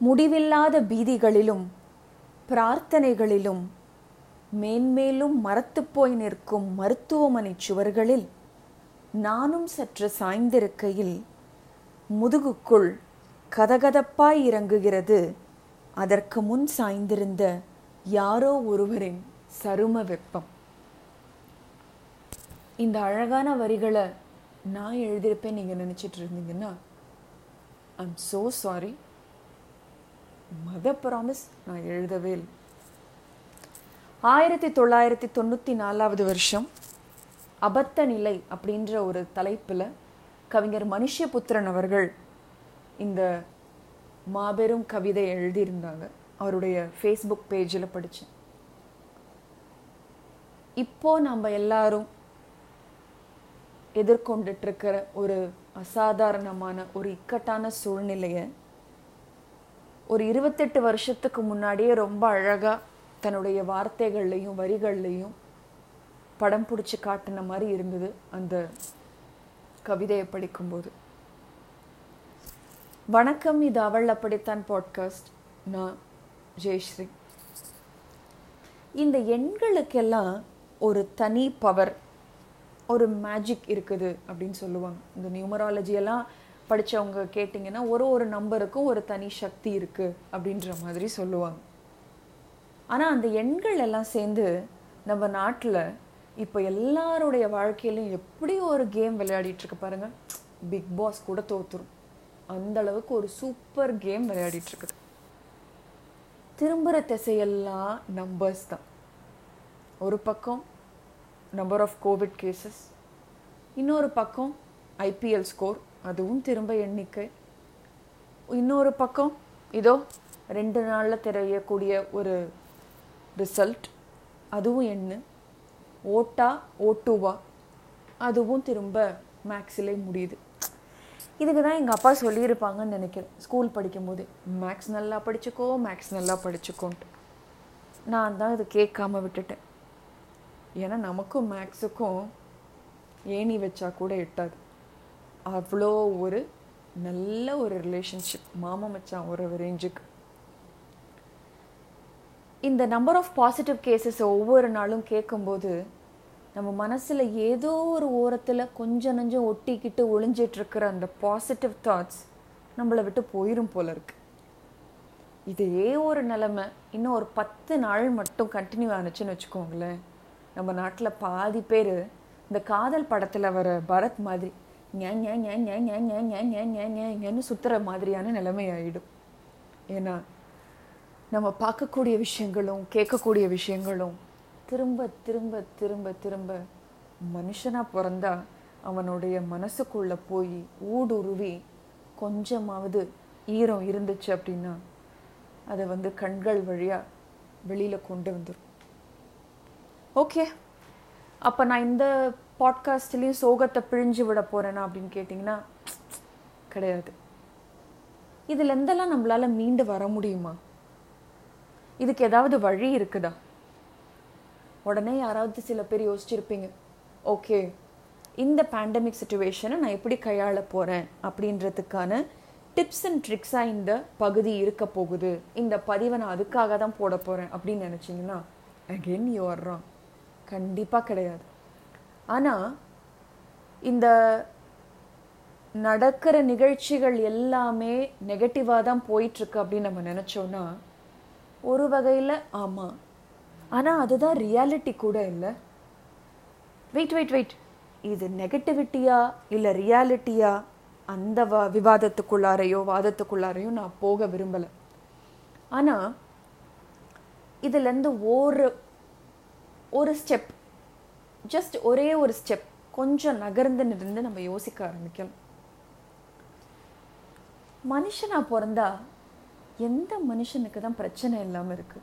முடிவில்லாத பீதிகளிலும் பிரார்த்தனைகளிலும் மேன்மேலும் மரத்துப் போய் நிற்கும் மருத்துவமனை சுவர்களில் நானும் சற்று சாய்ந்திருக்கையில் முதுகுக்குள் கதகதப்பாய் இறங்குகிறது. அதற்கு முன் சாய்ந்திருந்த யாரோ ஒருவரின் சரும வெப்பம். இந்த அழகான வரிகளை நான் எழுதியிருப்பேன் நீங்கள் நினச்சிட்டு இருந்தீங்கன்னா I'm so sorry mother promise நான் எழுதவே இல்லை. ஆயிரத்தி தொள்ளாயிரத்தி தொண்ணூற்றி நாலாவது வருஷம் அபத்த நிலை அப்படின்ற ஒரு தலைப்பில் கவிஞர் மனுஷபுத்திரன் அவர்கள் இந்த மாபெரும் கவிதை எழுதியிருந்தாங்க. அவருடைய ஃபேஸ்புக் பேஜில் படித்தேன் இப்போ நம்ம எல்லாரும் எதிர்கொண்டுட்டு இருக்கிற ஒரு அசாதாரணமான ஒரு இக்கட்டான சூழ்நிலையை ஒரு இருபத்தெட்டு வருஷத்துக்கு முன்னாடியே ரொம்ப அழகாக தன்னுடைய வார்த்தைகள்லையும் வரிகள்லையும் படம் பிடிச்சி காட்டின மாதிரி இருந்தது அந்த கவிதையை படிக்கும்போது. வணக்கம் இது அவள் அப்படித்தான் பாட்காஸ்ட் நான் ஜெயஸ்ரீ. இந்த எண்களுக்கெல்லாம் ஒரு தனி பவர் ஒரு மேஜிக் இருக்குது அப்படின்னு சொல்லுவாங்க. இந்த நியூமராலஜி எல்லாம் படித்தவங்க கேட்டிங்கன்னா ஒரு ஒரு நம்பருக்கும் ஒரு தனி சக்தி இருக்குது அப்படின்ற மாதிரி சொல்லுவாங்க. ஆனால் அந்த எண்கள் எல்லாம் சேர்ந்து நம்ம நாட்டில் இப்போ எல்லாருடைய வாழ்க்கையிலையும் எப்படி ஒரு கேம் விளையாடிட்டுருக்கு பாருங்கள் பிக் பாஸ் கூட தோத்துரும். அந்த அளவுக்கு ஒரு சூப்பர் கேம் விளையாடிட்டுருக்குது திரும்புகிற திசையெல்லாம் நம்பர்ஸ் தான். ஒரு பக்கம் நம்பர் ஆஃப் கோவிட் கேசஸ் இன்னொரு பக்கம் ஐபிஎல் ஸ்கோர் அதுவும் திரும்ப எண்ணிக்கை. இன்னொரு பக்கம் இதோ ரெண்டு நாளில் தெரியக்கூடிய ஒரு ரிசல்ட் அதுவும் எண்ணு. ஓட்டா ஓட்டுவா. அதுவும் திரும்ப மேக்ஸிலே முடியுது. இதுக்கு தான் எங்கள் அப்பா சொல்லியிருப்பாங்கன்னு நினைக்கிறேன் ஸ்கூல் படிக்கும்போது. மேக்ஸ் நல்லா படிச்சுக்கோ மேக்ஸ் நல்லா படிச்சுக்கோன்ட்டு. நான் தான் இது கேட்காம விட்டுட்டேன். ஏன்னா நமக்கும் மேக்ஸுக்கும் ஏணி வச்சா கூட எட்டாது. அவ்வளோ ஒரு நல்ல ஒரு ரிலேஷன்ஷிப் மாமா மச்சான் ஒரு ரேஞ்சுக்கு இந்த நம்பர் ஆஃப் பாசிட்டிவ் கேசஸ் ஒவ்வொரு நாளும் கேட்கும்போது நம்ம மனசில் ஏதோ ஒரு ஓரத்தில் கொஞ்சம் நஞ்சம் ஒட்டிக்கிட்டு ஒளிஞ்சிட்ருக்கிற அந்த பாசிட்டிவ் தாட்ஸ் நம்மளை விட்டு போயிடும் போல இருக்கு. இதே ஒரு நிலைமை இன்னும் ஒரு பத்து நாள் மட்டும் கண்டினியூ ஆனுச்சுன்னு வச்சுக்கோங்களேன். நம்ம நாட்டில் பாதி பேர் இந்த காதல் படத்தில் வர பரத் மாதிரி ஞான்னு சுத்துற மாதிரியான நிலைமை ஆகிடும் ஏன்னா நம்ம பார்க்கக்கூடிய விஷயங்களும் கேட்கக்கூடிய விஷயங்களும் திரும்ப திரும்ப திரும்ப திரும்ப மனுஷனாக பிறந்தா அவனுடைய மனசுக்குள்ளே போய் ஊடுருவி கொஞ்சமாவது ஈரம் இருந்துச்சு அப்படின்னா அதை வந்து கண்கள் வழியாக வெளியில் கொண்டு வந்துடும் ஓகே அப்போ நான் இந்த பாட்காஸ்ட்லேயும் சோகத்தை பிழிஞ்சு விட போகிறேனா அப்படின்னு கேட்டிங்கன்னா கிடையாது. இதில் எந்தெல்லாம் நம்மளால் மீண்டு வர முடியுமா? இதுக்கு ஏதாவது வழி இருக்குதா? உடனே யாராவது சில பேர் யோசிச்சிருப்பீங்க ஓகே இந்த பேண்டமிக் சுச்சுவேஷனை நான் எப்படி கையாள போகிறேன் அப்படின்றதுக்கான டிப்ஸ் அண்ட் ட்ரிக்ஸாக இந்த பகுதி இருக்க போகுது. இந்த பதிவை நான் அதுக்காக தான் போட போகிறேன் அப்படின்னு நினச்சிங்கன்னா அகெயின் யூ கண்டிப்பாக கிடையாது. ஆனால் இந்த நடக்கிற நிகழ்ச்சிகள் எல்லாமே நெகட்டிவாக தான் போயிட்டுருக்கு அப்படின்னு நம்ம நினச்சோன்னா ஒரு வகையில் ஆமாம் ஆனால் அதுதான் ரியாலிட்டி கூட இல்லை. வெயிட் வெயிட் வெயிட் இது நெகட்டிவிட்டியா இல்லை ரியாலிட்டியா அந்த வ விவாதத்துக்குள்ளாரையோ வாதத்துக்குள்ளாரையோ நான் போக விரும்பலை. ஆனால் இதுலேருந்து ஒரு ஒரு ஸ்டெப் ஜஸ்ட் ஒரே ஒரு ஸ்டெப் கொஞ்சம் நகர்ந்து நின்று நம்ம யோசிக்க ஆரம்பிக்கணும் மனுஷனா பிறந்தா எந்த மனுஷனுக்கு தான் பிரச்சனை இல்லாமல் இருக்குது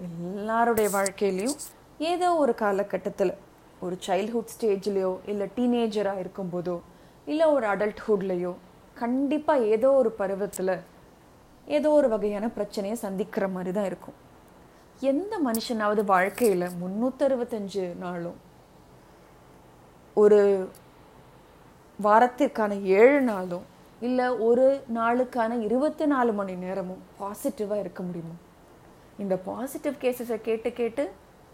எல்லாருடைய வாழ்க்கையிலையும் ஏதோ ஒரு காலகட்டத்தில் ஒரு சைல்ட்ஹுட் ஸ்டேஜ்லேயோ இல்லை டீனேஜராக இருக்கும்போதோ இல்லை ஒரு அடல்ட்ஹுட்லேயோ கண்டிப்பாக ஏதோ ஒரு பருவத்தில் ஏதோ ஒரு வகையான பிரச்சனையை சந்திக்கிற மாதிரி தான் இருக்கும். எந்த மனுஷனாவது வாழ்க்கையில் முந்நூற்றறுபத்தஞ்சு நாளும் ஒரு வாரத்திற்கான ஏழு நாளும் இல்லை ஒரு நாளுக்கான இருபத்தி நாலு மணி நேரமும் பாசிட்டிவாக இருக்க முடியுமா? இந்த பாசிட்டிவ் கேசஸை கேட்டு கேட்டு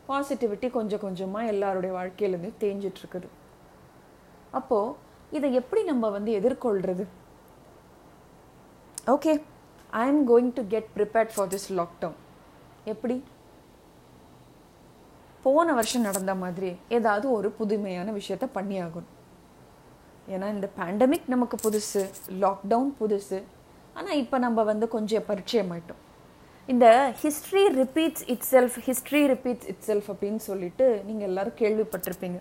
பாசிட்டிவிட்டி கொஞ்சம் கொஞ்சமாக எல்லாருடைய வாழ்க்கையிலேருந்து தேஞ்சிட்ருக்குது அப்போது இதை எப்படி நம்ம வந்து எதிர்கொள்கிறது okay I am going to get prepared for this lockdown எப்படி? போன வருஷம் நடந்த மாதிரி ஏதாவது ஒரு புதுமையான விஷயத்த பண்ணி ஆகணும் ஏன்னா இந்த பேண்டமிக் நமக்கு புதுசு லாக்டவுன் புதுசு. ஆனால் இப்போ நம்ம வந்து கொஞ்சம் பரிச்சயம் ஆயிட்டோம் இந்த history repeats itself history repeats itself அப்படின்னு சொல்லிட்டு நீங்கள் எல்லாரும் கேள்விப்பட்டிருப்பீங்க.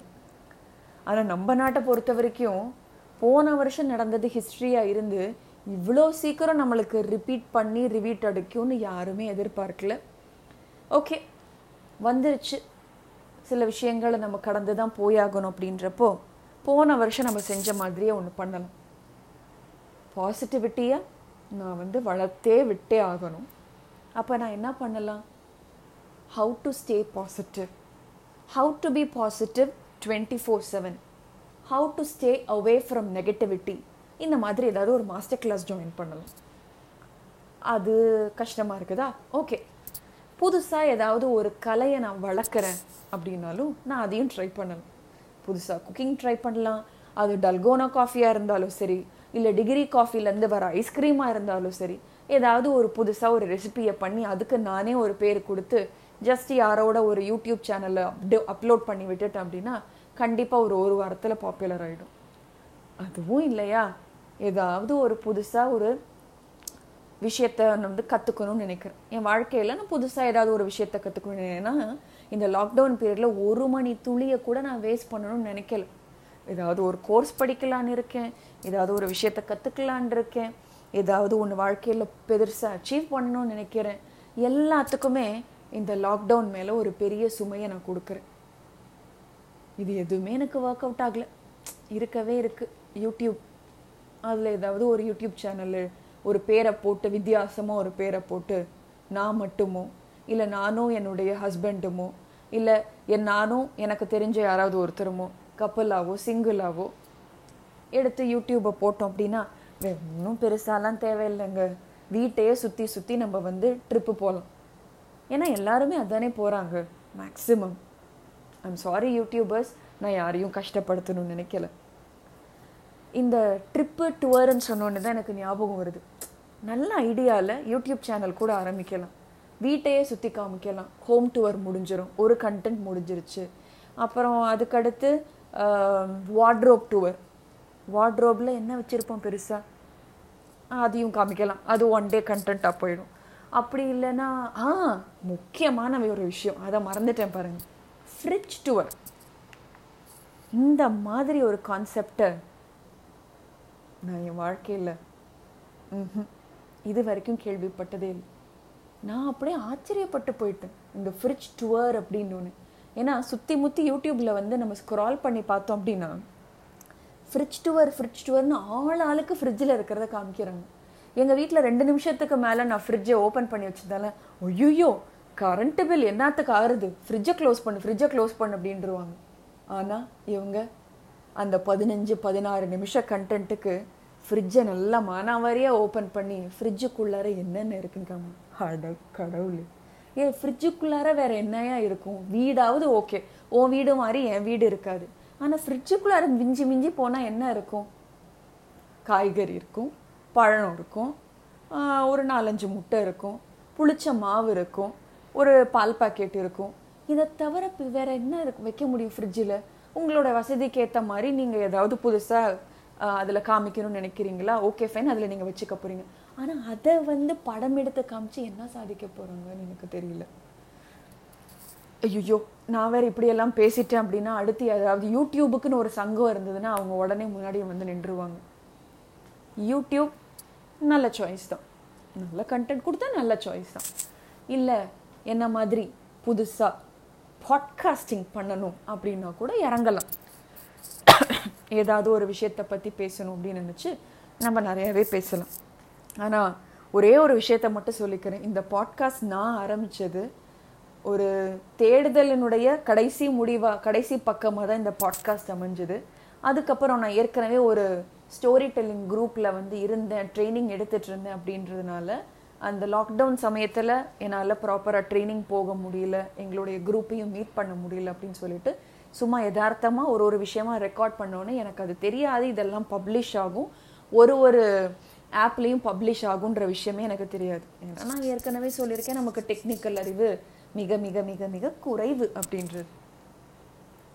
ஆனால் நம்ம நாட்டை பொறுத்த வரைக்கும் போன வருஷம் நடந்தது ஹிஸ்ட்ரியாக இருந்து இவ்வளோ சீக்கிரம் நம்மளுக்கு ரிப்பீட் பண்ணி ரிவீட் அடிக்கும்னு யாருமே எதிர்பார்க்கல. ஓகே வந்துருச்சு. சில விஷயங்களை நம்ம கடந்து தான் போயாகணும் அப்படின்றப்போ போன வருஷம் நம்ம செஞ்ச மாதிரியே ஒன்று பண்ணலாம் பாசிட்டிவிட்டியை நான் வந்து வளர்த்தே விட்டே ஆகணும். அப்போ நான் என்ன பண்ணலாம்? How to stay positive how to be positive twenty four seven how to stay away from negativity இந்த மாதிரி ஏதாவது ஒரு மாஸ்டர் கிளாஸ் ஜாயின் பண்ணலாம். அது கஷ்டமாக இருக்குதா? ஓகே புதுசாக ஏதாவது ஒரு கலையை நான் வளர்க்குறேன் அப்படின்னாலும் நான் அதையும் ட்ரை பண்ணலாம் புதுசாக குக்கிங் ட்ரை பண்ணலாம். அது டல்கோனா காஃபியாக இருந்தாலும் சரி இல்லை டிகிரி காஃபிலேருந்து வர ஐஸ்கிரீமாக இருந்தாலும் சரி ஏதாவது ஒரு புதுசாக ஒரு ரெசிபியை பண்ணி அதுக்கு நானே ஒரு பேர் கொடுத்து ஜஸ்ட் யாரோட ஒரு யூடியூப் சேனலில் அப்டே அப்லோட் பண்ணி விட்டுட்டேன் அப்படின்னா கண்டிப்பாக ஒரு ஒரு வாரத்தில் பாப்புலர் ஆகிடும் அதுவும் இல்லையா? ஏதாவது ஒரு புதுசாக ஒரு விஷயத்த நான் வந்து கற்றுக்கணும்னு நினைக்கிறேன். என் வாழ்க்கையில் நான் புதுசாக ஏதாவது ஒரு விஷயத்த கற்றுக்கணும் ஏன்னா இந்த லாக்டவுன் பீரியடில் ஒரு மணி துளியை கூட நான் வேஸ்ட் பண்ணணும்னு நினைக்கல. ஏதாவது ஒரு கோர்ஸ் படிக்கலான்னு இருக்கேன் ஏதாவது ஒரு விஷயத்த கற்றுக்கலான் இருக்கேன் ஏதாவது ஒன்று வாழ்க்கையில் பெருசாக அச்சீவ் பண்ணணும்னு நினைக்கிறேன். எல்லாத்துக்குமே இந்த லாக்டவுன் மேலே ஒரு பெரிய சுமையை நான் கொடுக்குறேன். இது எதுவுமே எனக்கு ஒர்க் அவுட் ஆகலை. இருக்கவே இருக்குது யூடியூப் அதில் ஏதாவது ஒரு யூடியூப் சேனலு ஒரு பேரை போட்டு வித்தியாசமாக ஒரு பேரை போட்டு நான் மட்டுமோ? இல்லை நானும் என்னுடைய ஹஸ்பண்டுமோ இல்லை என் நானும் எனக்கு தெரிஞ்ச யாராவது ஒருத்தருமோ? கப்பலாவோ சிங்கிளாவோ எடுத்து யூடியூப்பை போட்டோம் அப்படின்னா ஒன்றும் பெருசாலாம் தேவையில்லைங்க. வீட்டையே சுற்றி சுற்றி நம்ம வந்து ட்ரிப்பு போகலாம் ஏன்னா எல்லாருமே அதானே போகிறாங்க மேக்ஸிமம் ஐம் சாரி யூடியூபர்ஸ் நான் யாரையும் கஷ்டப்படுத்தணும்னு நினைக்கல. இந்த ட்ரிப்பு டூர்னு சொன்னோன்னு தான் எனக்கு ஞாபகம் வருது. நல்ல ஐடியாவில் யூடியூப் சேனல் கூட ஆரம்பிக்கலாம். வீட்டையே சுற்றி காமிக்கலாம். ஹோம் டூர் முடிஞ்சிடும் ஒரு கண்டென்ட் முடிஞ்சிருச்சு. அப்புறம் அதுக்கடுத்து வார்ட்ரோப் டூர் வார்ட்ரோப்பில் என்ன வச்சுருப்போம் பெருசாக அதையும் காமிக்கலாம். அது ஒன் டே கண்டென்ட்டாக போயிடும். அப்படி இல்லைன்னா ஆ முக்கியமான ஒரு விஷயம். அதை மறந்துட்டேன் பாருங்கள் ஃப்ரிட்ஜ் டூர் இந்த மாதிரி ஒரு கான்செப்டை நான் என் வாழ்க்கையில் இது வரைக்கும் கேள்விப்பட்டதே இல்லை. நான் அப்படியே ஆச்சரியப்பட்டு போயிட்டேன். இந்த ஃப்ரிட்ஜ் டுவர் அப்படின்னு ஒன்று ஏன்னா சுற்றி முற்றி யூடியூப்பில் வந்து நம்ம ஸ்க்ரால் பண்ணி பார்த்தோம் அப்படின்னா ஃப்ரிட்ஜ் டுவர் ஃப்ரிட்ஜ் டுவர்னு ஆள் ஆளுக்கு ஃப்ரிட்ஜில் இருக்கிறத காமிக்கிறாங்க. எங்கள் வீட்டில் ரெண்டு நிமிஷத்துக்கு மேலே நான் ஃப்ரிட்ஜை ஓப்பன் பண்ணி வச்சதால ஒய்யோ கரண்ட்டு பில் என்னத்துக்கு ஆறுது? ஃப்ரிட்ஜை க்ளோஸ் பண்ணு ஃப்ரிட்ஜை க்ளோஸ் பண்ணு அப்படின்றவாங்க ஆனால் இவங்க அந்த பதினஞ்சு பதினாறு நிமிஷம் கண்டென்ட்டுக்கு ஃப்ரிட்ஜை நல்லா மானாவாரியாக ஓப்பன் பண்ணி ஃப்ரிட்ஜுக்குள்ளார என்னென்ன இருக்குங்காம அட கடவுள். ஏ ஃப்ரிட்ஜுக்குள்ளார வேற என்னையா இருக்கும்? வீடாவது ஓகே உன் வீடு மாதிரி என் வீடு இருக்காது. ஆனால் ஃப்ரிட்ஜுக்குள்ளார மிஞ்சி மிஞ்சி போனால் என்ன இருக்கும்? காய்கறி இருக்கும் பழம் இருக்கும் ஒரு நாலஞ்சு முட்டை இருக்கும் புளிச்ச மாவு இருக்கும் ஒரு பால் பாக்கெட் இருக்கும். இதை தவிர வேற என்ன இருக்கு? வைக்க முடியும் ஃப்ரிட்ஜில் உங்களோட வசதிக்கு ஏற்ற மாதிரி நீங்கள் ஏதாவது புதுசாக அதில் காமிக்கணும்னு நினைக்கிறீங்களா? ஓகே ஃபைன் அதில் நீங்கள் வச்சுக்க போகிறீங்க ஆனால் அதை வந்து படம் எடுத்து காமிச்சு என்ன சாதிக்க போகிறாங்கன்னு எனக்கு தெரியல. ஐயோ நான் வேறு இப்படியெல்லாம் பேசிட்டேன் அப்படின்னா அடுத்து அதாவது யூடியூபுக்குன்னு ஒரு சங்கம் இருந்ததுன்னா அவங்க உடனே முன்னாடி வந்து நின்றுவாங்க யூடியூப் நல்ல சாய்ஸ் தான். நல்ல கண்டென்ட் கொடுத்தா நல்ல சாய்ஸ் தான். இல்லை என்ன மாதிரி புதுசாக பாட்காஸ்டிங் பண்ணணும் அப்படின்னா கூட இறங்கலாம். ஏதாவது ஒரு விஷயத்தை பற்றி பேசணும் அப்படின்னு நினச்சி நம்ம நிறையவே பேசலாம். ஆனால் ஒரே ஒரு விஷயத்த மட்டும் சொல்லிக்கிறேன். இந்த பாட்காஸ்ட் நான் ஆரம்பித்தது ஒரு தேடுதலினுடைய கடைசி முடிவாக கடைசி பக்கமாக தான் இந்த பாட்காஸ்ட் அமைஞ்சது. அதுக்கப்புறம் நான் ஏற்கனவே ஒரு ஸ்டோரி டெல்லிங் குரூப்பில் வந்து இருந்தேன் ட்ரைனிங் எடுத்துகிட்டு இருந்தேன் அப்படின்றதுனால அந்த லாக்டவுன் சமயத்தில் என்னால் ப்ராப்பராக ட்ரைனிங் போக முடியல எங்களுடைய குரூப்பையும் மீட் பண்ண முடியல அப்படின்னு சொல்லிட்டு சும்மா யதார்த்தமாக ஒரு ஒரு விஷயமா ரெக்கார்ட் பண்ணோன்னே எனக்கு அது தெரியாது இதெல்லாம் பப்ளிஷ் ஆகும். ஒரு ஒரு ஆப்லேயும் பப்ளிஷ் ஆகுன்ற விஷயமே எனக்கு தெரியாது. ஏன்னா நான் ஏற்கனவே சொல்லியிருக்கேன் நமக்கு டெக்னிக்கல் அறிவு மிக மிக மிக மிக குறைவு அப்படின்றது.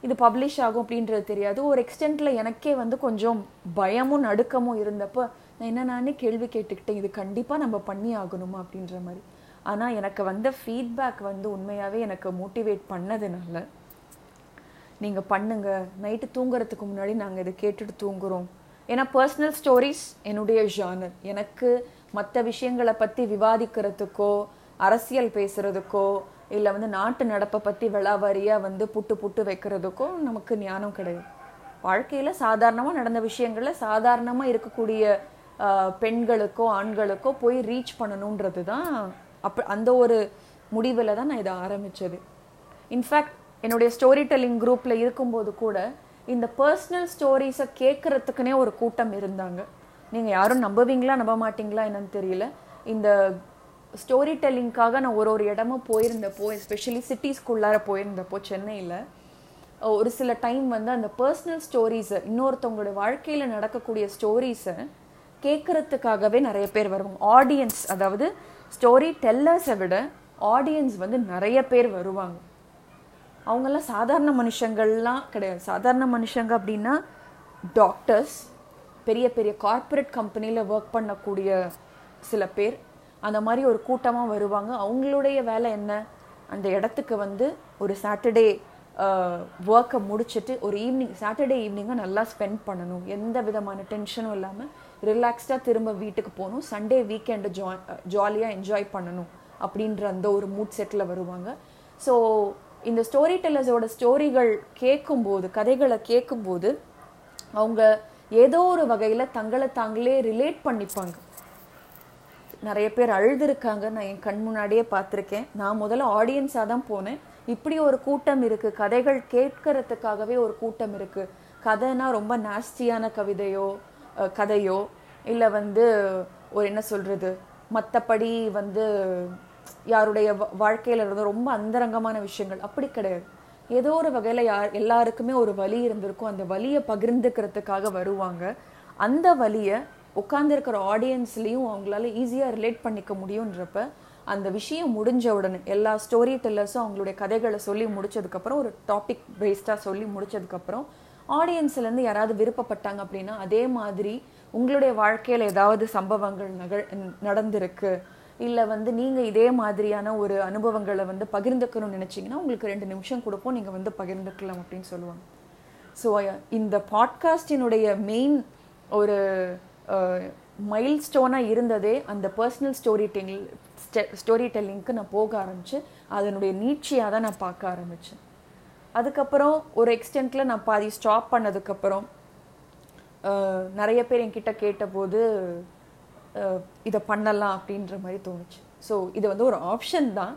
இது பப்ளிஷ் ஆகும் அப்படின்றது தெரியாது. ஒரு எக்ஸ்டென்ட்ல எனக்கே வந்து கொஞ்சம் பயமும் நடுக்கமும் இருந்தப்ப நான் என்ன நானே கேள்வி கேட்டுக்கிட்டேன் இது கண்டிப்பாக நம்ம பண்ணி ஆகணுமா அப்படின்ற மாதிரி. ஆனால் எனக்கு வந்த ஃபீட்பேக் வந்து உண்மையாகவே எனக்கு மோட்டிவேட் பண்ணதுனால நீங்கள் பண்ணுங்க. நைட்டு தூங்குறதுக்கு முன்னாடி நாங்கள் இதை கேட்டுட்டு தூங்குறோம். ஏன்னா பர்சனல் ஸ்டோரிஸ் என்னுடைய ஜானர் எனக்கு மற்ற விஷயங்களை பற்றி விவாதிக்கிறதுக்கோ அரசியல் பேசுறதுக்கோ இல்லை வந்து நாட்டு நடப்பை பற்றி விளாவாரியா வந்து புட்டு புட்டு வைக்கிறதுக்கோ நமக்கு ஞானம் கிடையாது. வாழ்க்கையில் சாதாரணமாக நடந்த விஷயங்களில் சாதாரணமாக இருக்கக்கூடிய பெண்களுக்கோ ஆண்களுக்கோ போய் ரீச் பண்ணணுன்றது தான் அப்ப அந்த ஒரு முடிவில் தான் நான் இதை ஆரம்பித்தது இன்ஃபேக்ட் என்னுடைய ஸ்டோரி டெல்லிங் குரூப்பில் இருக்கும்போது கூட இந்த பர்சனல் ஸ்டோரிஸை கேட்குறதுக்குனே ஒரு கூட்டம் இருந்தாங்க. நீங்கள் யாரும் நம்புவீங்களா நம்ப மாட்டீங்களா என்னன்னு தெரியல. இந்த ஸ்டோரி டெல்லிங்காக நான் ஒரு ஒரு இடமும் போயிருந்தப்போ எஸ்பெஷலி சிட்டிஸ்குள்ளார போயிருந்தப்போ சென்னையில் ஒரு சில டைம் வந்து அந்த பர்சனல் ஸ்டோரிஸை இன்னொருத்தவங்களோட வாழ்க்கையில் நடக்கக்கூடிய ஸ்டோரிஸை கேட்குறதுக்காகவே நிறைய பேர் வருவாங்க. ஆடியன்ஸ் அதாவது ஸ்டோரி டெல்லர்ஸை விட ஆடியன்ஸ் வந்து நிறைய பேர் வருவாங்க. அவங்கெல்லாம் சாதாரண மனுஷங்கள்லாம் கிடையாது. சாதாரண மனுஷங்க அப்படின்னா டாக்டர்ஸ் பெரிய பெரிய கார்ப்பரேட் கம்பெனியில் ஒர்க் பண்ணக்கூடிய சில பேர். அந்த மாதிரி ஒரு கூட்டமாக வருவாங்க. அவங்களுடைய வேலை என்ன? அந்த இடத்துக்கு வந்து ஒரு சாட்டர்டே ஒர்க்கை முடிச்சுட்டு ஒரு ஈவினிங் சாட்டர்டே ஈவினிங்கை நல்லா ஸ்பெண்ட் பண்ணணும். எந்த விதமான டென்ஷனும் இல்லாமல் ரிலாக்ஸ்டாக திரும்ப வீட்டுக்கு போகணும். சண்டே வீக்கெண்டு ஜா ஜாலியாக என்ஜாய் பண்ணணும் அப்படின்ற அந்த ஒரு மூட் செட்டில் வருவாங்க. ஸோ இந்த ஸ்டோரி டெல்லர்ஸோட ஸ்டோரிகள் கேட்கும்போது கதைகளை கேட்கும்போது அவங்க ஏதோ ஒரு வகையில் தங்களை தாங்களே ரிலேட் பண்ணிப்பாங்க. நிறைய பேர் அழுதுருக்காங்க. நான் என் கண் முன்னாடியே பார்த்துருக்கேன். நான் முதல்ல ஆடியன்ஸாக தான் போனேன். இப்படி ஒரு கூட்டம் இருக்குது கதைகள் கேட்கறதுக்காகவே ஒரு கூட்டம் இருக்குது கதைனா ரொம்ப நாஸ்டியான கவிதையோ கதையோ இல்லை வந்து ஒரு என்ன சொல்கிறது மற்றபடி வந்து யாருடைய வாழ்க்கையில இருந்து ரொம்ப அந்தரங்கமான விஷயங்கள் அப்படி கிடையாது. ஏதோ ஒரு வகையில யார் எல்லாருக்குமே ஒரு வலி இருந்திருக்கும். அந்த வலியை பகிர்ந்துக்கிறதுக்காக வருவாங்க. அந்த வலியை உட்கார்ந்துருக்கிற ஆடியன்ஸ்லேயும் அவங்களால ஈஸியாக ரிலேட் பண்ணிக்க முடியுன்றப்ப அந்த விஷயம் முடிஞ்ச உடனே எல்லா ஸ்டோரி டெல்லர்ஸும் அவங்களுடைய கதைகளை சொல்லி முடிச்சதுக்கப்புறம் ஒரு டாபிக் பேஸ்டாக சொல்லி முடிச்சதுக்கப்புறம் ஆடியன்ஸ்லேருந்து யாராவது விருப்பப்பட்டாங்க அப்படின்னா அதே மாதிரி உங்களுடைய வாழ்க்கையில் ஏதாவது சம்பவங்கள் நகழ் நடந்திருக்கு. இல்லை வந்து நீங்கள் இதே மாதிரியான ஒரு அனுபவங்களை வந்து பகிர்ந்துக்கணும்னு நினச்சிங்கன்னா உங்களுக்கு ரெண்டு நிமிஷம் கொடுப்போம். நீங்கள் வந்து பகிர்ந்துக்கலாம் அப்படின்னு சொல்லுவாங்க. ஸோ uh, இந்த பாட்காஸ்டினுடைய மெயின் ஒரு uh, மைல் ஸ்டோனாக இருந்ததே அந்த பர்சனல் ஸ்டோரி டெல் ஸ்டோரி டெல்லிங்க்கு நான் போக ஆரம்பிச்சு அதனுடைய நீட்சியாக தான் நான் பார்க்க ஆரம்பித்தேன் அதுக்கப்புறம் ஒரு எக்ஸ்டென்ட்டில் நான் பாதி ஸ்டாப் பண்ணதுக்கப்புறம் uh, நிறைய பேர் என்கிட்ட கேட்டபோது இதை பண்ணலாம் அப்படின்ற மாதிரி தோணுச்சு. ஸோ இது வந்து ஒரு ஆப்ஷன் தான்.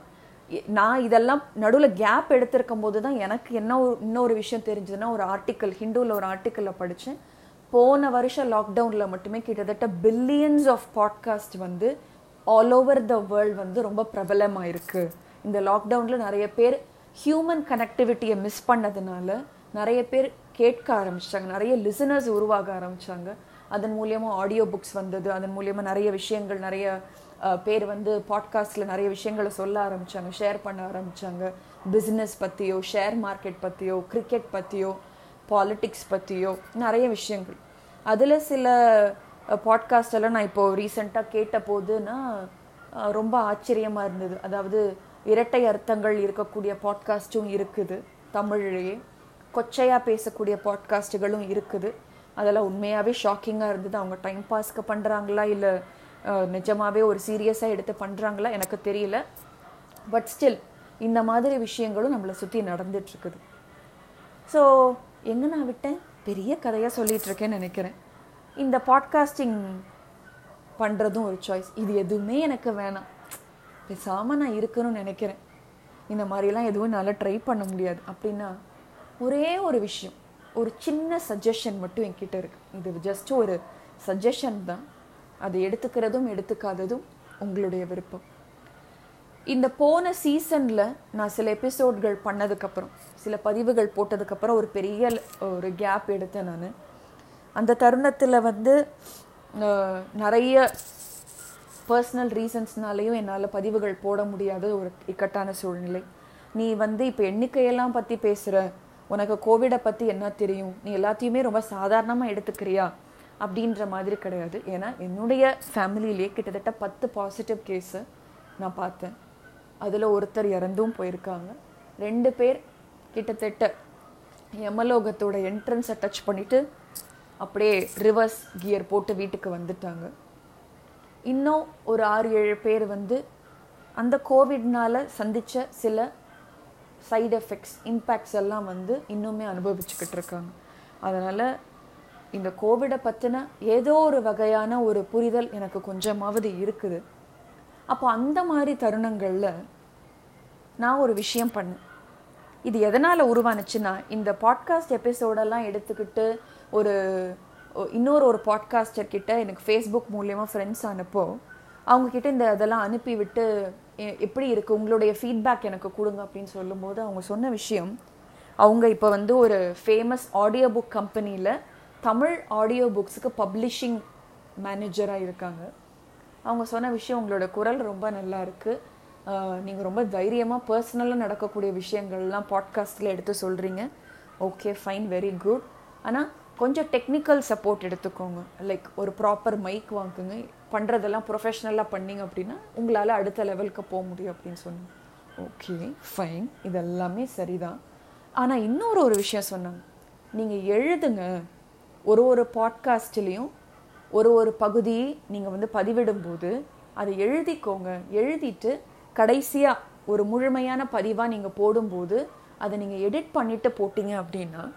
நான் இதெல்லாம் நடுவில் கேப் எடுத்திருக்கும் போது தான் எனக்கு என்ன ஒரு இன்னொரு விஷயம் தெரிஞ்சதுன்னா ஒரு ஆர்டிக்கல் ஹிந்துவில் ஒரு ஆர்டிக்கலில் படித்தேன் போன வருஷம் லாக்டவுனில் மட்டுமே கிட்டத்தட்ட பில்லியன்ஸ் ஆஃப் பாட்காஸ்ட் வந்து ஆல் ஓவர் த வேர்ல்ட் வந்து ரொம்ப பிரபலமாக இருக்குது இந்த லாக்டவுனில் நிறைய பேர் ஹியூமன் கனெக்டிவிட்டியை மிஸ் பண்ணதுனால நிறைய பேர் கேட்க ஆரம்பிச்சிட்டாங்க. நிறைய லிசனர்ஸ் உருவாக ஆரம்பித்தாங்க அதன் மூலியமாக ஆடியோ புக்ஸ் வந்தது. அதன் மூலியமாக நிறைய விஷயங்கள் நிறைய பேர் வந்து பாட்காஸ்ட்டில் நிறைய விஷயங்களை சொல்ல ஆரம்பிச்சாங்க ஷேர் பண்ண ஆரம்பிச்சாங்க. பிஸ்னஸ் பற்றியோ ஷேர் மார்க்கெட் பற்றியோ கிரிக்கெட் பற்றியோ பாலிட்டிக்ஸ் பற்றியோ நிறைய விஷயங்கள். அதில் சில பாட்காஸ்டெல்லாம் நான் இப்போது ரீசெண்டாக கேட்ட போதுன்னா ரொம்ப ஆச்சரியமாக இருந்தது. அதாவது இரட்டை அர்த்தங்கள் இருக்கக்கூடிய பாட்காஸ்ட்டும் இருக்குது தமிழ்லேயே. கொச்சையாக பேசக்கூடிய பாட்காஸ்ட்டுகளும் இருக்குது. அதெல்லாம் உண்மையாகவே ஷாக்கிங்காக இருந்தது. அவங்க டைம் பாஸ்க்கு பண்ணுறாங்களா இல்லை நிஜமாகவே ஒரு சீரியஸாக எடுத்து பண்ணுறாங்களா எனக்கு தெரியல. பட் ஸ்டில் இந்த மாதிரி விஷயங்களும் நம்மளை சுற்றி நடந்துட்டுருக்குது ஸோ எங்கே நான் விட்டேன்? பெரிய கதையாக சொல்லிகிட்ருக்கேன்னு நினைக்கிறேன். இந்த பாட்காஸ்டிங் பண்ணுறதும் ஒரு சாய்ஸ் இது எதுவுமே எனக்கு வேணாம். பேசாமல் நான் இருக்கணும்னு நினைக்கிறேன். இந்த மாதிரிலாம் எதுவும் என்னால் ட்ரை பண்ண முடியாது. அப்படின்னா ஒரே ஒரு விஷயம். ஒரு சின்ன சஜஷன் மட்டும் என்கிட்ட இருக்கு. இது ஜஸ்ட் ஒரு சஜஷன் தான். அதை எடுத்துக்கிறதும் எடுத்துக்காததும் உங்களுடைய விருப்பம். இந்த போன சீசனில் நான் சில எபிசோட்கள் பண்ணதுக்கப்புறம் சில பதிவுகள் போட்டதுக்கப்புறம் ஒரு பெரிய ஒரு கேப் எடுத்தேன் நான். அந்த தருணத்தில் வந்து நிறைய பர்சனல் ரீசன்ஸ்னாலேயும் என்னால் பதிவுகள் போட முடியாத ஒரு இக்கட்டான சூழ்நிலை. நீ வந்து இப்போ எண்ணிக்கையெல்லாம் பற்றி பேசுகிற உனக்கு கோவிடை பற்றி என்ன தெரியும்? நீ எல்லாத்தையுமே ரொம்ப சாதாரணமாக எடுத்துக்கிறியா? அப்படின்ற மாதிரி கிடையாது. ஏன்னா என்னுடைய ஃபேமிலியிலே கிட்டத்தட்ட பத்து பாசிட்டிவ் கேஸை நான் பார்த்தேன். அதில் ஒருத்தர் இறந்தும் போயிருக்காங்க. ரெண்டு பேர் கிட்டத்தட்ட யமலோகத்தோட என்ட்ரன்ஸை டச் பண்ணிவிட்டு அப்படியே ரிவர்ஸ் கியர் போட்டு வீட்டுக்கு வந்துட்டாங்க. இன்னும் ஒரு ஆறு ஏழு பேர் வந்து அந்த கோவிட்னால சந்தித்த சில சைடு எஃபெக்ட்ஸ் இம்பேக்ட்ஸ் எல்லாம் வந்து இன்னுமே அனுபவிச்சுக்கிட்டு இருக்காங்க. அதனால் இந்த கோவிடை பற்றின ஏதோ ஒரு வகையான ஒரு புரிதல் எனக்கு கொஞ்சமாவது இருக்குது. அப்போ அந்த மாதிரி தருணங்களில் நான் ஒரு விஷயம் பண்ணேன். இது எதனால் உருவானுச்சுன்னா இந்த பாட்காஸ்ட் எபிசோடெல்லாம் எடுத்துக்கிட்டு ஒரு இன்னொரு ஒரு பாட்காஸ்டர் கிட்ட எனக்கு ஃபேஸ்புக் மூலயமா ஃப்ரெண்ட்ஸ் அனுப்போ அவங்கக்கிட்ட இந்த இதெல்லாம் அனுப்பிவிட்டு எப்படி இருக்குது உங்களுடைய ஃபீட்பேக் எனக்கு கொடுங்க அப்படின்னு சொல்லும்போது அவங்க சொன்ன விஷயம் அவங்க இப்போ வந்து ஒரு ஃபேமஸ் ஆடியோ புக் கம்பெனியில் தமிழ் ஆடியோ புக்ஸுக்கு பப்ளிஷிங் மேனேஜராக இருக்காங்க. அவங்க சொன்ன விஷயம் உங்களோட குரல் ரொம்ப நல்லா இருக்குது நீங்கள் ரொம்ப தைரியமாக பர்சனலாக நடக்கக்கூடிய விஷயங்கள்லாம் பாட்காஸ்ட்டில் எடுத்து சொல்கிறீங்க ஓகே ஃபைன் வெரி குட் ஆனால் கொஞ்சம் டெக்னிக்கல் சப்போர்ட் எடுத்துக்கோங்க. லைக் ஒரு ப்ராப்பர் மைக் வாங்குங்க. பண்ணுறதெல்லாம் ப்ரொஃபஷ்னலாக பண்ணீங்க அப்படின்னா உங்களால் அடுத்த லெவலுக்கு போக முடியும் அப்படின்னு சொன்னாங்க. ஓகே ஃபைன் இதெல்லாமே சரிதான். ஆனால் இன்னொரு ஒரு விஷயம் சொன்னாங்க நீங்கள் எழுதுங்க. ஒரு ஒரு பாட்காஸ்ட்லேயும் ஒரு ஒரு பகுதியை நீங்கள் வந்து பதிவிடும்போது அதை எழுதிக்கோங்க. எழுதிட்டு கடைசியாக ஒரு முழுமையான பதிவாக நீங்கள் போடும்போது அதை நீங்கள் எடிட் பண்ணிவிட்டு போட்டிங்க அப்படின்னா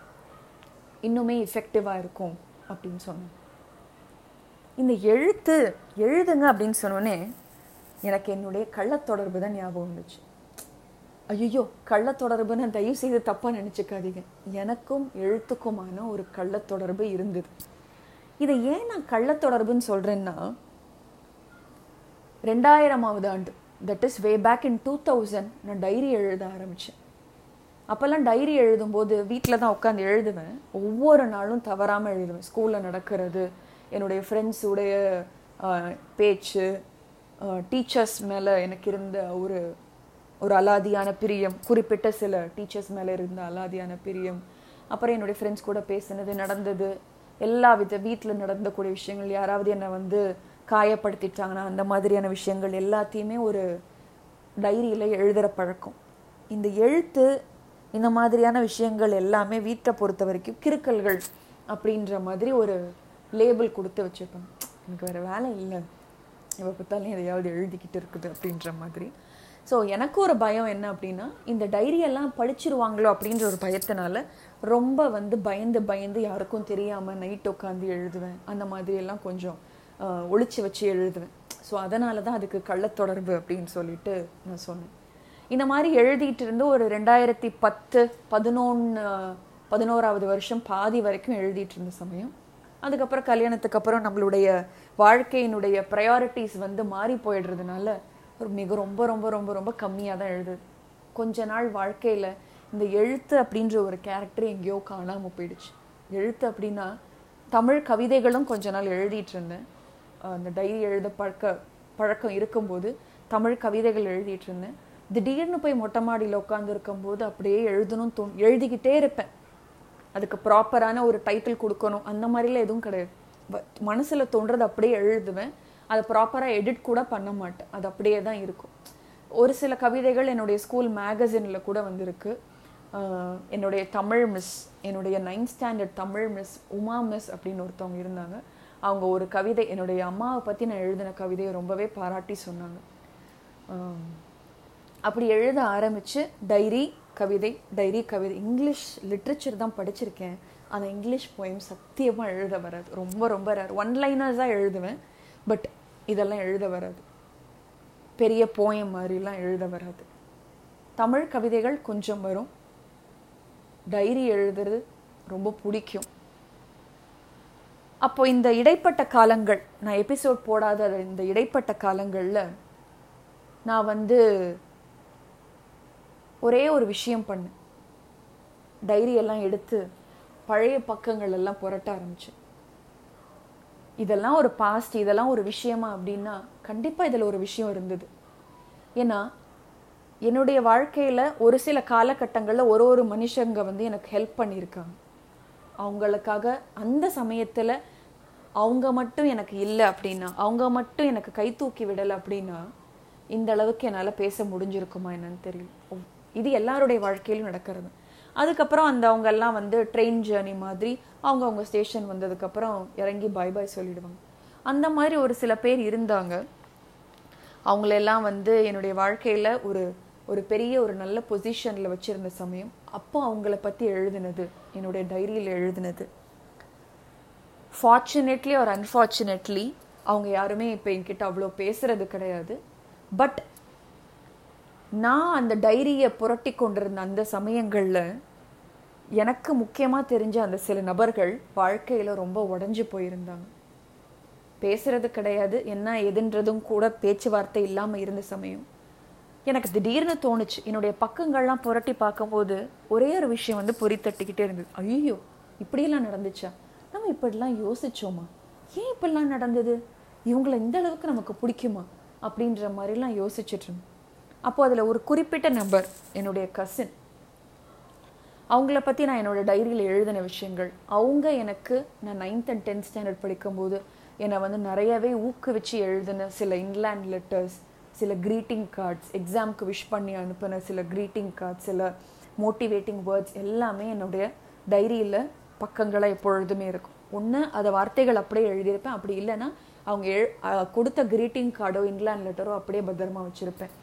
இன்னுமே எஃபெக்டிவாக இருக்கும் அப்படின்னு சொன்னேன். இந்த எழுத்து எழுதுங்க அப்படின்னு சொன்னோன்னே எனக்கு என்னுடைய கள்ளத்தொடர்பு தான் ஞாபகம் வந்துச்சு. ஐயோ கள்ளத்தொடர்புன்னு தயவு செய்து தப்பாக நினச்சிக்காதீங்க. எனக்கும் எழுத்துக்குமான ஒரு கள்ளத்தொடர்பு இருந்தது. இதை ஏன் நான் கள்ளத்தொடர்புன்னு சொல்கிறேன்னா ரெண்டாயிரமாவது ஆண்டு that is way back in two thousand நான் டைரி எழுத ஆரம்பிச்சேன். அப்போல்லாம் டைரி எழுதும்போது வீட்டில் தான் உட்காந்து எழுதுவேன். ஒவ்வொரு நாளும் தவறாமல் எழுதுவேன். ஸ்கூலில் நடக்கிறது என்னுடைய ஃப்ரெண்ட்ஸுடைய பேச்சு டீச்சர்ஸ் மேலே எனக்கு இருந்த ஒரு ஒரு அலாதியான பிரியம் குறிப்பிட்ட சில டீச்சர்ஸ் மேலே இருந்த அலாதியான பிரியம் அப்புறம் என்னுடைய ஃப்ரெண்ட்ஸ் கூட பேசினது நடந்தது எல்லா வித வீட்டில் நடந்தக்கூடிய விஷயங்கள் யாராவது என்னை வந்து காயப்படுத்திட்டாங்கன்னா அந்த மாதிரியான விஷயங்கள் எல்லாத்தையுமே ஒரு டைரியில் எழுதுகிற பழக்கம். இந்த எழுத்து இந்த மாதிரியான விஷயங்கள் எல்லாமே வீட்டை பொறுத்த வரைக்கும் கிறுக்கல்கள் அப்படின்ற மாதிரி ஒரு லேபிள் கொடுத்து வச்சுருப்பாங்க. எனக்கு வேறு வேலை இல்லை. இவ பார்த்தாலும் எதையாவது எழுதிக்கிட்டு இருக்குது அப்படின்ற மாதிரி. ஸோ எனக்கு ஒரு பயம் என்ன அப்படின்னா இந்த டைரியெல்லாம் படிச்சிருவாங்களோ அப்படின்ற ஒரு பயத்தினால ரொம்ப வந்து பயந்து பயந்து யாருக்கும் தெரியாமல் நைட் உட்காந்து எழுதுவேன். அந்த மாதிரியெல்லாம் கொஞ்சம் ஒழிச்சு வச்சு எழுதுவேன். ஸோ அதனால தான் அதுக்கு கள்ளத்தொடர்பு அப்படின்னு சொல்லிட்டு நான் சொன்னேன். இந்த மாதிரி எழுதிட்டு இருந்து ஒரு ரெண்டாயிரத்தி பத்து பதினொன்று பதினோராவது வருஷம் பாதி வரைக்கும் எழுதிட்டு இருந்த சமயம். அதுக்கப்புறம் கல்யாணத்துக்கு அப்புறம் நம்மளுடைய வாழ்க்கையினுடைய ப்ரையாரிட்டிஸ் வந்து மாறி போயிடுறதுனால ஒரு மிக ரொம்ப ரொம்ப ரொம்ப ரொம்ப கம்மியாக தான் எழுதுது. கொஞ்ச நாள் வாழ்க்கையில் இந்த எழுத்து அப்படின்ற ஒரு கேரக்டர் எங்கேயோ காணாமல் போயிடுச்சு. எழுத்து அப்படின்னா தமிழ் கவிதைகளும் கொஞ்ச நாள் எழுதிட்டு இருந்தேன் அந்த டைரி எழுத பழக்க பழக்கம் இருக்கும்போது தமிழ் கவிதைகள் எழுதிட்டு இருந்தேன் திடீர்னு போய் மொட்டை மாடியில் உட்காந்துருக்கும் போது அப்படியே எழுதணும் தோ எழுதிக்கிட்டே இருப்பேன். அதுக்கு ப்ராப்பரான ஒரு டைட்டில் கொடுக்கணும். அந்த மாதிரிலாம் எதுவும் கிடையாது. வ- தோன்றது அப்படியே எழுதுவேன். அதை ப்ராப்பராக எடிட் கூட பண்ண மாட்டேன். அது அப்படியே தான் இருக்கும். ஒரு சில கவிதைகள் என்னுடைய ஸ்கூல் மேகசினில் கூட வந்திருக்கு. என்னுடைய தமிழ் மிஸ் என்னுடைய ninth standard Tamil miss Uma miss அப்படின்னு ஒருத்தவங்க இருந்தாங்க. அவங்க ஒரு கவிதை என்னுடைய அம்மாவை பற்றி நான் எழுதின கவிதையை ரொம்பவே பாராட்டி சொன்னாங்க. அப்படி எழுத ஆரம்பித்து டைரி கவிதை டைரி கவிதை. இங்கிலீஷ் லிட்ரேச்சர் தான் படிச்சிருக்கேன். அந்த இங்கிலீஷ் போயம் சத்தியமாக எழுத வராது. ரொம்ப ரொம்ப ரேர் ஒன் லைனர்ஸாக எழுதுவேன் பட் இதெல்லாம் எழுத வராது. பெரிய போயம் மாதிரிலாம் எழுத வராது. தமிழ் கவிதைகள் கொஞ்சம் வரும். டைரி எழுதுறது ரொம்ப பிடிக்கும். அப்போ இந்த இடைப்பட்ட காலங்கள் நான் எபிசோட் போடாத இந்த இடைப்பட்ட காலங்களில் நான் வந்து ஒரே ஒரு விஷயம் பண்ணேன் டைரியெல்லாம் எடுத்து பழைய பக்கங்கள் எல்லாம் புரட்ட ஆரம்பிச்சேன் இதெல்லாம் ஒரு பாஸ்ட் இதெல்லாம் ஒரு விஷயமா அப்படின்னா கண்டிப்பாக இதில் ஒரு விஷயம் இருந்தது. ஏன்னா என்னுடைய வாழ்க்கையில் ஒரு சில காலகட்டங்களில் ஒரு ஒரு மனுஷங்க வந்து எனக்கு ஹெல்ப் பண்ணியிருக்காங்க. அவங்களுக்காக அந்த சமயத்தில் அவங்க மட்டும் எனக்கு இல்லை அப்படின்னா அவங்க மட்டும் எனக்கு கை தூக்கி விடலை அப்படின்னா இந்த அளவுக்கு என்னால் பேச முடிஞ்சிருக்குமா என்னன்னு தெரியல. இது எல்லாருடைய வாழ்க்கையிலும் நடக்கிறது. அதுக்கப்புறம் அந்த அவங்க எல்லாம் வந்து ட்ரெயின் ஜேர்னி மாதிரி அவங்க அவங்க ஸ்டேஷன் வந்ததுக்கப்புறம் இறங்கி பை பாய் சொல்லிடுவாங்க. அந்த மாதிரி ஒரு சில பேர் இருந்தாங்க. அவங்களெல்லாம் வந்து என்னுடைய வாழ்க்கையில் ஒரு ஒரு பெரிய ஒரு நல்ல பொசிஷனில் வச்சுருந்த சமயம். அப்போ அவங்கள பற்றி எழுதினது என்னுடைய டைரியில் எழுதினது. ஃபார்ச்சுனேட்லி ஒரு அன்ஃபார்ச்சுனேட்லி அவங்க யாருமே இப்போ என்கிட்ட அவ்வளோ பேசுறது கிடையாது. பட் நான் அந்த டைரியை புரட்டி கொண்டிருந்த அந்த சமயங்களில் எனக்கு முக்கியமாக தெரிஞ்ச அந்த சில நபர்கள் வாழ்க்கையில் ரொம்ப உடஞ்சு போயிருந்தாங்க. பேசுறது கிடையாது என்ன எதுன்றதும் கூட பேச்சுவார்த்தை இல்லாமல் இருந்த சமயம். எனக்கு திடீர்னு தோணுச்சு என்னுடைய பக்கங்கள்லாம் புரட்டி பார்க்கும்போது ஒரே ஒரு விஷயம் வந்து பொறி தட்டிக்கிட்டே இருந்தது. ஐயோ இப்படியெல்லாம் நடந்துச்சா? நம்ம இப்படிலாம் யோசிச்சோமா? ஏன் இப்படிலாம் நடந்தது? இவங்களை இந்த அளவுக்கு நமக்கு பிடிக்குமா? அப்படின்ற மாதிரிலாம் யோசிச்சுட்டு இருந்தோம். அப்போ அதில் ஒரு குறிப்பிட்ட நபர் என்னுடைய கசின் அவங்கள பற்றி நான் என்னோட டைரியில் எழுதின விஷயங்கள். அவங்க எனக்கு நான் நைன்த் அண்ட் டென்த் ஸ்டாண்டர்ட் படிக்கும்போது என்னை வந்து நிறையவே ஊக்குவிச்சு எழுதின சில இன்லேண்ட் லெட்டர்ஸ் சில க்ரீட்டிங் கார்ட்ஸ் எக்ஸாம்க்கு விஷ் பண்ணி அனுப்பின சில க்ரீட்டிங் கார்ட்ஸ் சில மோட்டிவேட்டிங் வேர்ட்ஸ் எல்லாமே என்னுடைய டைரியில் பக்கங்களாக எப்பொழுதுமே இருக்கும். ஒன்று அதை வார்த்தைகள் அப்படியே எழுதியிருப்பேன். அப்படி இல்லைன்னா அவங்க எழு கொடுத்த க்ரீட்டிங் கார்டோ இன்லேண்ட் லெட்டரோ அப்படியே பத்திரமா வச்சுருப்பேன்.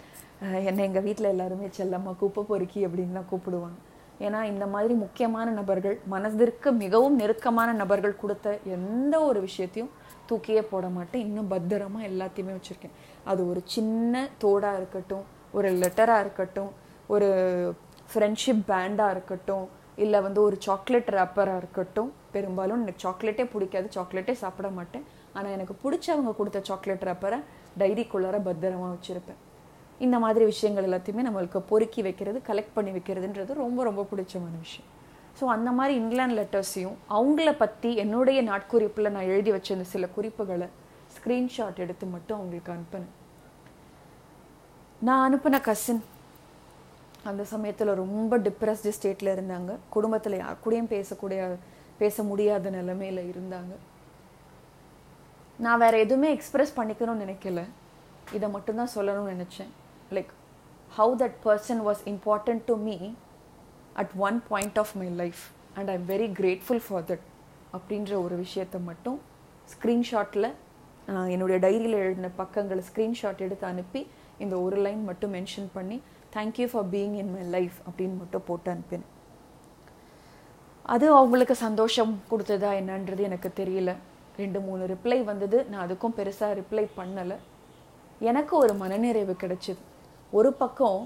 என்னை எங்கள் வீட்டில் எல்லாருமே செல்லம்மா கூப்பை பொறுக்கி அப்படின்னு தான் கூப்பிடுவாங்க. ஏன்னா இந்த மாதிரி முக்கியமான நபர்கள் மனதிற்கு மிகவும் நெருக்கமான நபர்கள் கொடுத்த எந்த ஒரு விஷயத்தையும் தூக்கியே போட மாட்டேன். இன்னும் பத்திரமாக எல்லாத்தையுமே வச்சுருக்கேன். அது ஒரு சின்ன தோடாக இருக்கட்டும் ஒரு லெட்டராக இருக்கட்டும் ஒரு ஃப்ரெண்ட்ஷிப் பேண்டாக இருக்கட்டும் இல்லை வந்து ஒரு சாக்லேட் ரேப்பராக இருக்கட்டும். பெரும்பாலும் எனக்கு சாக்லேட்டே பிடிக்காது. சாக்லேட்டே சாப்பிட மாட்டேன். ஆனால் எனக்கு பிடிச்சவங்க கொடுத்த சாக்லேட் ரேப்பரை டைரிக்குள்ளார பத்திரமாக வச்சுருப்பேன். இந்த மாதிரி விஷயங்கள் எல்லாத்தையுமே நம்மளுக்கு பொறுக்கி வைக்கிறது கலெக்ட் பண்ணி வைக்கிறதுன்றது ரொம்ப ரொம்ப பிடிச்சமான விஷயம். ஸோ அந்த மாதிரி இங்கிலாந்து லெட்டர்ஸையும் அவங்கள பற்றி என்னுடைய நாட்குறிப்பில் நான் எழுதி வச்சிருந்த சில குறிப்புகளை ஸ்க்ரீன்ஷாட் எடுத்து மட்டும் அவங்களுக்கு அனுப்பினேன். நான் அனுப்பின கசின் அந்த சமயத்தில் ரொம்ப டிப்ரெஸ்டு ஸ்டேட்டில் இருந்தாங்க. குடும்பத்தில் யார் கூடயும் பேசக்கூடிய பேச முடியாத நிலைமையில் இருந்தாங்க. நான் வேறு எதுவுமே எக்ஸ்ப்ரெஸ் பண்ணிக்கணும்னு நினைக்கல. இதை மட்டும்தான் சொல்லணும்னு நினச்சேன். Like how that person was important to me at one point of my life and I am very grateful for that அப்படின்ற ஒரு விஷயத்தை மட்டும் ஸ்க்ரீன்ஷாட்டில் என்னுடைய டைரியில் எழுதின பக்கங்களை ஸ்க்ரீன்ஷாட் எடுத்து அனுப்பி இந்த ஒரு லைன் மட்டும் மென்ஷன் பண்ணி thank you for being in my life அப்படின்னு மட்டும் போட்டு அனுப்பினேன். அது அவங்களுக்கு சந்தோஷம் கொடுத்ததா என்னன்றது எனக்கு தெரியல. ரெண்டு மூணு ரிப்ளை வந்தது. நான் அதுக்கும் பெருசாக ரிப்ளை பண்ணலை. எனக்கு ஒரு மனநிறைவு கிடைச்சிது. ஒரு பக்கம்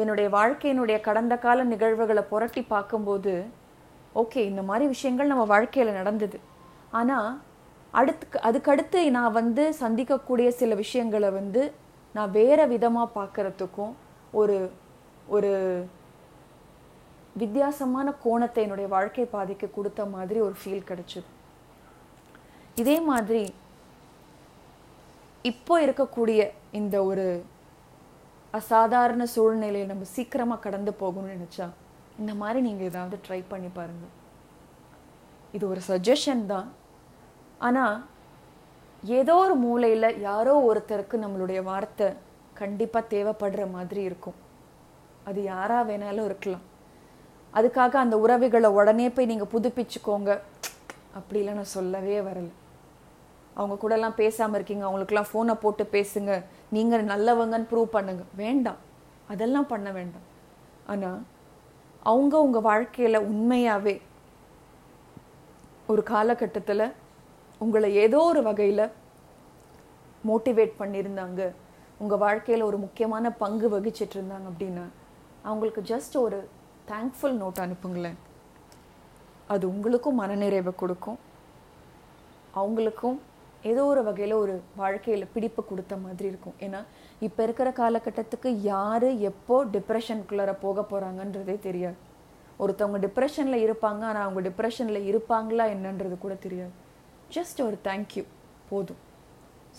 என்னுடைய வாழ்க்கையினுடைய கடந்த கால நிகழ்வுகளை புரட்டி பார்க்கும்போது ஓகே இந்த மாதிரி விஷயங்கள் நம்ம வாழ்க்கையில் நடந்தது. ஆனால் அடுத்து அதுக்கடுத்து நான் வந்து சந்திக்கக்கூடிய சில விஷயங்களை வந்து நான் வேறு விதமாக பார்க்குறதுக்கும் ஒரு ஒரு வித்தியாசமான கோணத்தை என்னுடைய வாழ்க்கை பாதைக்கு கொடுத்த மாதிரி ஒரு ஃபீல் கிடச்சிது. இதே மாதிரி இப்போ இருக்கக்கூடிய இந்த ஒரு அசாதாரண சூழ்நிலையை நம்ம சீக்கிரமாக கடந்து போகணும்னு நினச்சா இந்த மாதிரி நீங்கள் ஏதாவது ட்ரை பண்ணி பாருங்கள் இது ஒரு சஜஷன் தான். ஆனால் ஏதோ ஒரு மூலையில் யாரோ ஒருத்தருக்கு நம்மளுடைய வார்த்தை கண்டிப்பாக தேவைப்படுற மாதிரி இருக்கும். அது யாராக வேணாலும் இருக்கலாம். அதுக்காக அந்த உறவுகளை உடனே போய் நீங்கள் புதுப்பிச்சுக்கோங்க. அப்படிலாம் நான் சொல்லவே வரலை. அவங்க கூடலாம் பேசாமல் இருக்கீங்க. அவங்களுக்குலாம் ஃபோனை போட்டு பேசுங்க. நீங்கள் நல்லவங்கன்னு ப்ரூவ் பண்ணுங்க. வேண்டாம். அதெல்லாம் பண்ண வேண்டாம். ஆனால் அவங்க உங்கள் வாழ்க்கையில் உண்மையாகவே ஒரு காலகட்டத்தில் உங்களை ஏதோ ஒரு வகையில் மோட்டிவேட் பண்ணியிருந்தாங்க. உங்கள் வாழ்க்கையில் ஒரு முக்கியமான பங்கு வகிச்சிட்டு இருந்தாங்க அப்படின்னா அவங்களுக்கு ஜஸ்ட் ஒரு தேங்க்ஃபுல் நோட் அனுப்புங்களேன். அது உங்களுக்கும் மனநிறைவை கொடுக்கும். அவங்களுக்கும் ஏதோ ஒரு வகையில் ஒரு வாழ்க்கையில் பிடிப்பு கொடுத்த மாதிரி இருக்கும். ஏன்னா இப்போ இருக்கிற காலகட்டத்துக்கு யார் எப்போ டிப்ரெஷனுக்குள்ளார போக போகிறாங்கன்றதே தெரியாது. ஒருத்தவங்க டிப்ரெஷனில் இருப்பாங்க ஆனால் அவங்க டிப்ரெஷனில் இருப்பாங்களா என்னன்றது கூட தெரியாது. ஜஸ்ட் ஒரு தேங்க்யூ போதும்.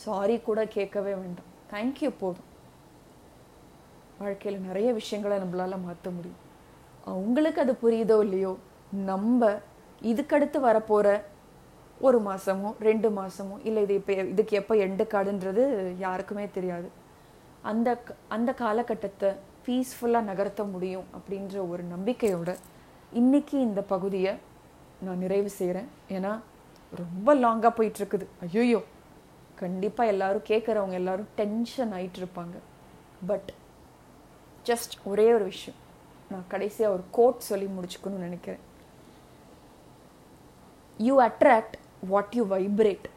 சாரி கூட கேட்கவே வேண்டாம். தேங்க்யூ போதும். வாழ்க்கையில் நிறைய விஷயங்களை நம்மளால மாற்ற முடியும். அவங்களுக்கு அது புரியுதோ இல்லையோ நம்ம இதுக்கடுத்து வரப்போகிற ஒரு மாதமோ ரெண்டு மாதமோ இல்லை இது இப்போ இதுக்கு எப்போ எண்டு காடுன்றது யாருக்குமே தெரியாது. அந்த அந்த காலகட்டத்தை பீஸ்ஃபுல்லாக நகர்த்த முடியும் அப்படின்ற ஒரு நம்பிக்கையோட இன்றைக்கி இந்த பகுதியை நான் நிறைவு செய்கிறேன் ஏன்னா ரொம்ப லாங்காக போயிட்டுருக்குது. ஐயோ கண்டிப்பாக எல்லோரும் கேட்குறவங்க எல்லாரும் டென்ஷன் ஆகிட்டு இருப்பாங்க பட் ஜஸ்ட் ஒரே ஒரு விஷயம். நான் கடைசியாக ஒரு கோட் சொல்லி முடிச்சுக்கணும்னு நினைக்கிறேன். You attract what you vibrate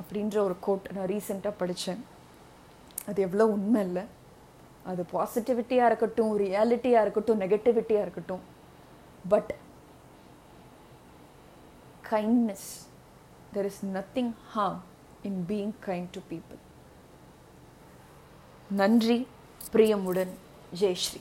அப்படின்ற ஒரு கோட் நான் ரீசெண்டாக படித்தேன் அது எவ்வளோ உண்மை இல்லை. அது பாசிட்டிவிட்டியாக இருக்கட்டும் ரியாலிட்டியாக இருக்கட்டும் நெகட்டிவிட்டியாக இருக்கட்டும். But kindness there is nothing harm in being kind to people நன்றி பிரியமுடன். ஜெயஸ்ரீ